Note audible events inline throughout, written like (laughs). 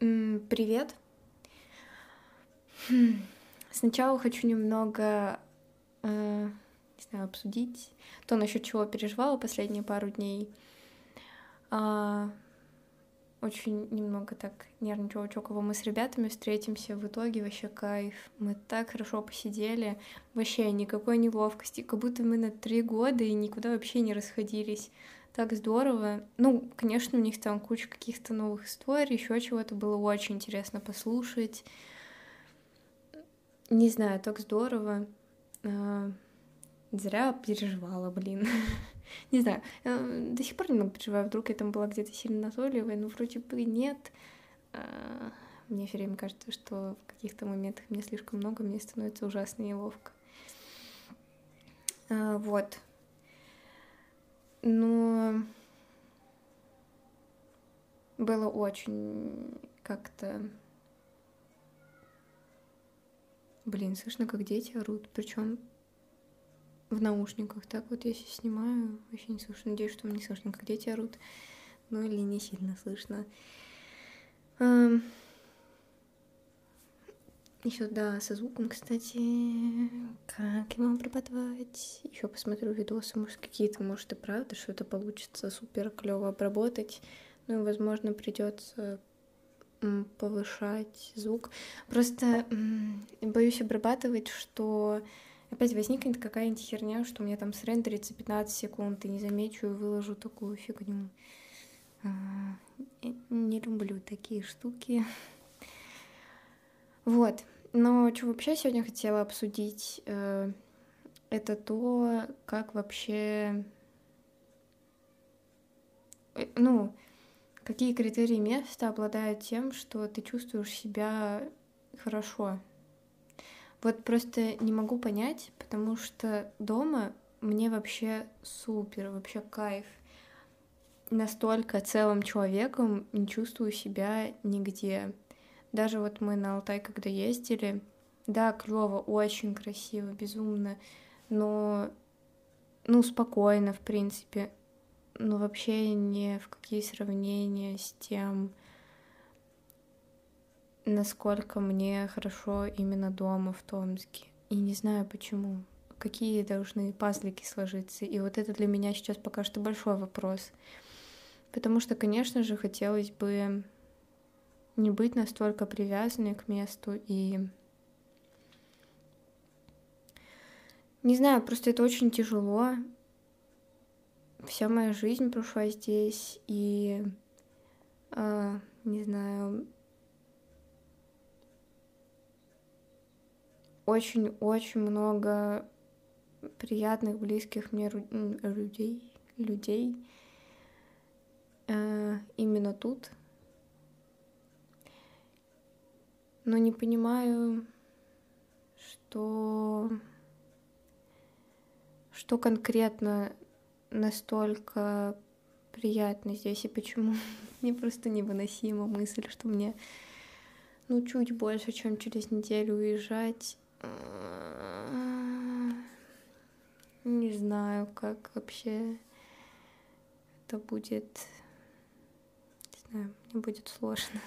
Привет. Хм, сначала хочу немного, э, не знаю, обсудить то, насчет чего переживала последние пару дней. А, очень немного так нервничала, что кого мы с ребятами встретимся. В итоге вообще кайф. Мы так хорошо посидели. Вообще никакой неловкости. Как будто мы на три года и никуда вообще не расходились. Так здорово. Ну, конечно, у них там куча каких-то новых историй, еще чего-то было очень интересно послушать. Не знаю, так здорово. А, зря переживала, блин. (laughs) Не знаю, э, до сих пор немного переживаю, вдруг я там была где-то сильно назойливая, но вроде бы нет. А, мне все время кажется, что в каких-то моментах мне слишком много, мне становится ужасно неловко. А, вот. Но было очень как-то... Блин, слышно, как дети орут, причем в наушниках. Так вот, если снимаю, вообще не слышно. Надеюсь, что мне слышно, как дети орут. Ну или не сильно слышно. Эм... Еще, да, со звуком, кстати, как его обрабатывать. Еще посмотрю видосы, может, какие-то, может, и правда что-то получится супер клево обработать. Ну и, возможно, придется повышать звук. Просто боюсь обрабатывать, что опять возникнет какая-нибудь херня, что у меня там срендерится 15 секунд, и не замечу и выложу такую фигню. А, не люблю такие штуки. Вот. Но что вообще сегодня хотела обсудить, э, это то, как вообще, э, ну, какие критерии места обладают тем, что ты чувствуешь себя хорошо вот просто не могу понять, потому что дома мне вообще супер, вообще кайф. Настолько целым человеком не чувствую себя нигде. Даже вот мы на Алтай, когда ездили, да, клево, очень красиво, безумно, но, ну, спокойно, в принципе, но вообще ни в какие сравнения с тем, насколько мне хорошо именно дома в Томске. И не знаю почему. Какие должны пазлики сложиться. И вот это для меня сейчас пока что большой вопрос. Потому что, конечно же, хотелось бы не быть настолько привязанной к месту и не знаю, просто это очень тяжело. Вся моя жизнь прошла здесь, и э, не знаю, очень-очень много приятных, близких мне людей, людей э, именно тут. Но не понимаю, что, что конкретно настолько приятно здесь и почему. (laughs) мне просто невыносима мысль, что мне ну чуть больше, чем через неделю уезжать, не знаю, как вообще это будет. Не знаю, мне будет сложно.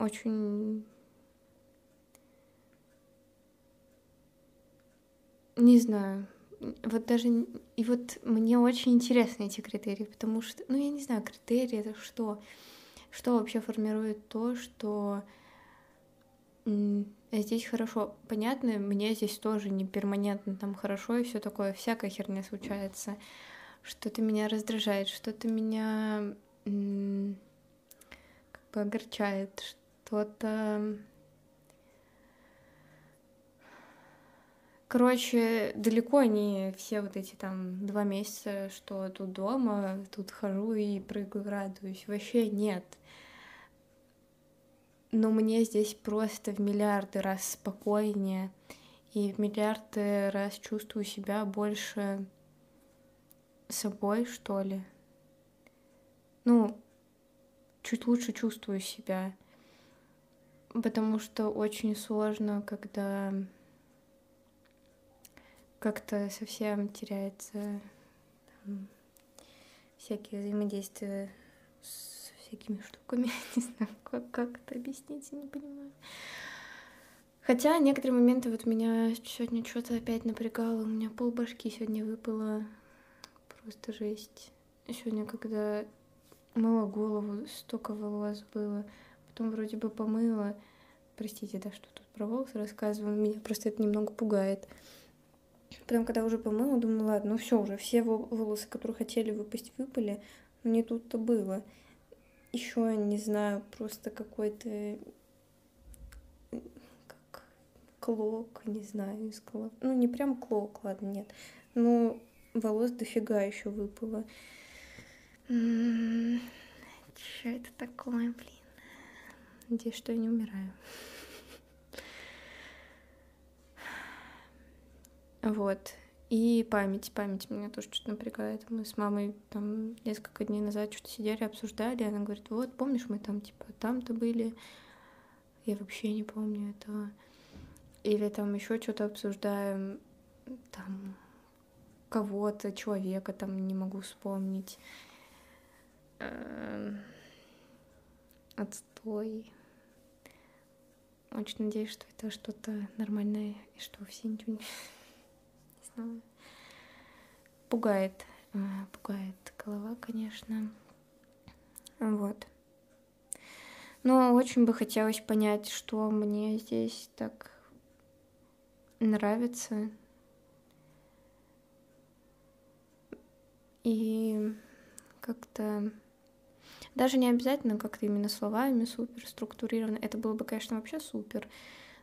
Очень не знаю. Вот даже и вот мне очень интересны эти критерии, потому что, ну я не знаю, критерии это что, что вообще формирует то, что Здесь хорошо. Понятно, мне здесь тоже не перманентно там хорошо и все такое, всякая херня случается. Что-то меня раздражает, что-то меня как бы огорчает, что-то... Короче, далеко не все вот эти там два месяца, что тут дома, тут хожу и прыгаю, радуюсь. Вообще нет но мне здесь просто в миллиарды раз спокойнее и в миллиарды раз чувствую себя больше собой, что ли. Ну, чуть лучше чувствую себя, потому что очень сложно, когда как-то совсем теряется там, всякие взаимодействия с всякими штуками. (laughs) Не знаю, как, как это объяснить, я не понимаю. Хотя некоторые моменты вот меня сегодня что-то опять напрягало. У меня пол башки сегодня выпало. Просто жесть. Сегодня, когда мыла голову, столько волос было. Потом вроде бы помыла. Простите, да, что тут про волосы рассказываю. Меня просто это немного пугает. Потом, когда уже помыла, думаю, ладно, ну все уже, все волосы, которые хотели выпасть, выпали. Но не тут-то было. Еще, не знаю, просто какой-то как клок, не знаю, из клок. Ну, не прям клок, ладно, нет. Но волос дофига еще выпало. Что это такое, блин? Надеюсь, что я не умираю. Вот. И память, память меня тоже что-то напрягает. Мы с мамой там несколько дней назад что-то сидели, обсуждали, она говорит, вот, помнишь, мы там, типа, там-то были, я вообще не помню этого. Или там еще что-то обсуждаем, там, кого-то, человека там не могу вспомнить. Эм, отстой. Очень надеюсь, что это что-то нормальное и что все ничего не знаю. Пугает, э, пугает голова, конечно. Вот. Но очень бы хотелось понять, что мне здесь так нравится. И как-то даже не обязательно как-то именно словами супер структурировано. Это было бы, конечно, вообще супер.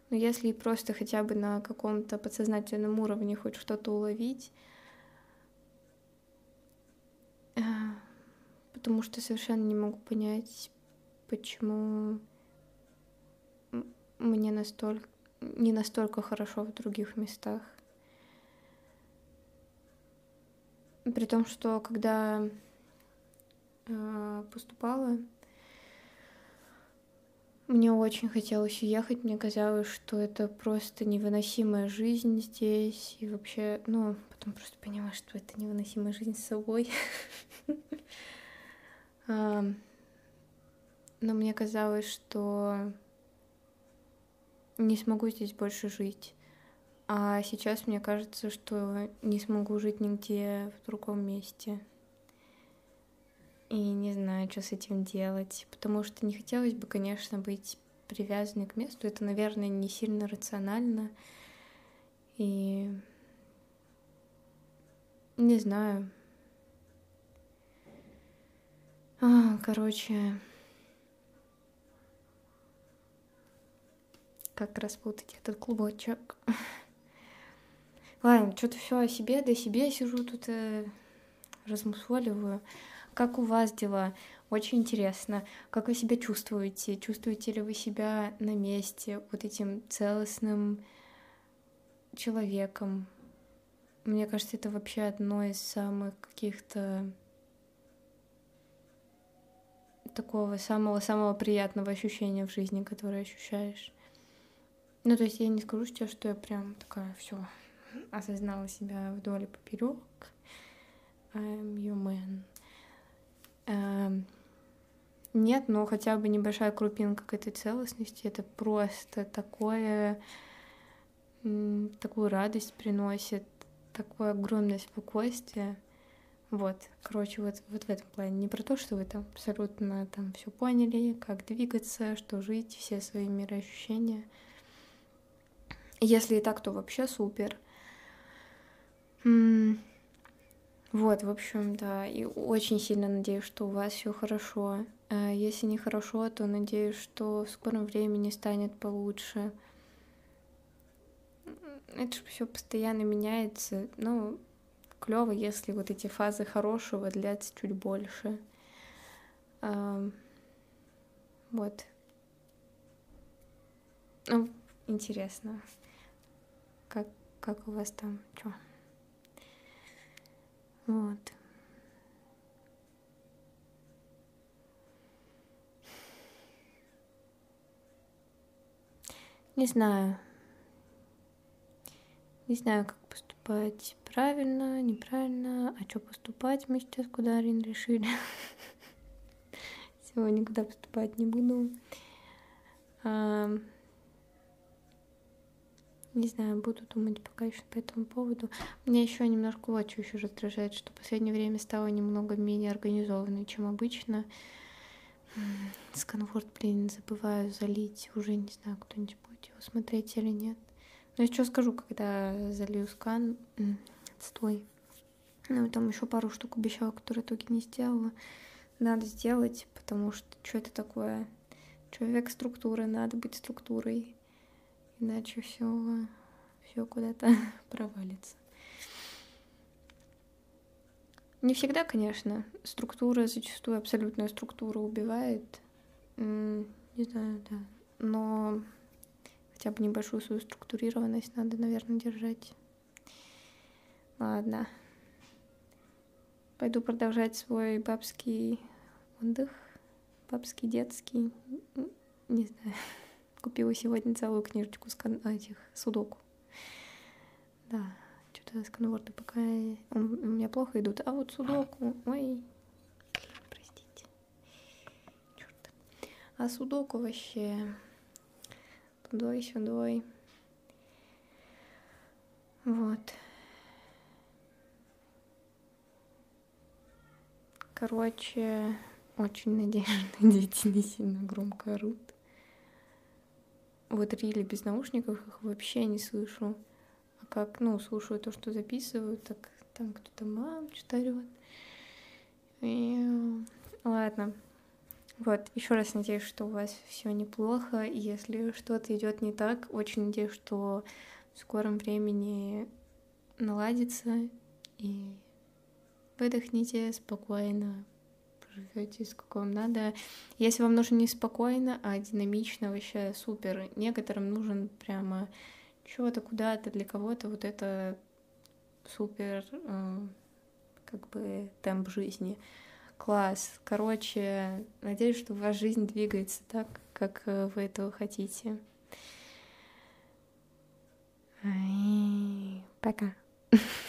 Но если просто хотя бы на каком-то подсознательном уровне хоть что-то уловить, э, потому что совершенно не могу понять, почему мне настолько не настолько хорошо в других местах. При том, что когда поступала, мне очень хотелось уехать, мне казалось, что это просто невыносимая жизнь здесь, и вообще, ну, потом просто поняла, что это невыносимая жизнь с собой. (laughs) Но мне казалось, что не смогу здесь больше жить. А сейчас мне кажется, что не смогу жить нигде в другом месте. И не знаю, что с этим делать, потому что не хотелось бы, конечно, быть привязанной к месту. Это, наверное, не сильно рационально. И не знаю. А, короче, как распутать этот клубочек. Ладно, что-то все о себе, да себе сижу тут, э, размусоливаю. Как у вас дела? Очень интересно. Как вы себя чувствуете? Чувствуете ли вы себя на месте, вот этим целостным человеком? Мне кажется, это вообще одно из самых каких-то такого самого-самого приятного ощущения в жизни, которое ощущаешь. Ну, то есть я не скажу сейчас, что я прям такая все осознала себя вдоль и поперек. I'm human. Эм, нет, но хотя бы небольшая крупинка к этой целостности, это просто такое, такую радость приносит, такое огромное спокойствие. Вот, короче, вот, вот в этом плане. Не про то, что вы там абсолютно там все поняли, как двигаться, что жить, все свои мироощущения. Если и так, то вообще супер. Вот, в общем, да, и очень сильно надеюсь, что у вас все хорошо. А если не хорошо, то надеюсь, что в скором времени станет получше. Это же все постоянно меняется. Ну, клево, если вот эти фазы хорошего длятся чуть больше. Вот. Ну, интересно, как, как у вас там, что? Вот. Не знаю. Не знаю, как поступать правильно, неправильно, а что поступать мы сейчас куда Арин решили. (laughs) Сегодня никуда поступать не буду. Не знаю, буду думать пока еще по этому поводу. Меня еще немножко вот еще раздражает, что в последнее время стало немного менее организованной, чем обычно. Сканворд, блин, забываю залить. Уже не знаю, кто-нибудь будет его смотреть или нет. Но что скажу, когда залью скан. Стой. Ну, там еще пару штук обещала, которые итоге не сделала. Надо сделать, потому что что это такое? Человек структуры, надо быть структурой. Иначе все все куда-то (laughs) провалится. Не всегда, конечно. Структура зачастую абсолютная структура убивает. Не знаю, да. Но хотя бы небольшую свою структурированность надо, наверное, держать. Ладно. Пойду продолжать свой бабский отдых. Бабский, детский. Не знаю. (laughs) Купила сегодня целую книжечку с этих судоку. Да, что-то сканворды пока у меня плохо идут. А вот судоку, ой, простите. Черт. А судоку вообще тудой сюдой. Вот. Короче, очень надеюсь, что (laughs) дети не сильно громко орут. Вот рили без наушников их вообще не слышу как, ну, слушаю то, что записываю, так там кто-то мам что-то. И... Ладно. Вот, еще раз надеюсь, что у вас все неплохо. И если что-то идет не так, очень надеюсь, что в скором времени наладится и выдохните спокойно, живете сколько вам надо. Если вам нужно не спокойно, а динамично, вообще супер. Некоторым нужен прямо чего-то куда-то для кого-то вот это супер э, как бы темп жизни. Класс. Короче, надеюсь, что ваша жизнь двигается так, как э, вы этого хотите. Пока. (laughs)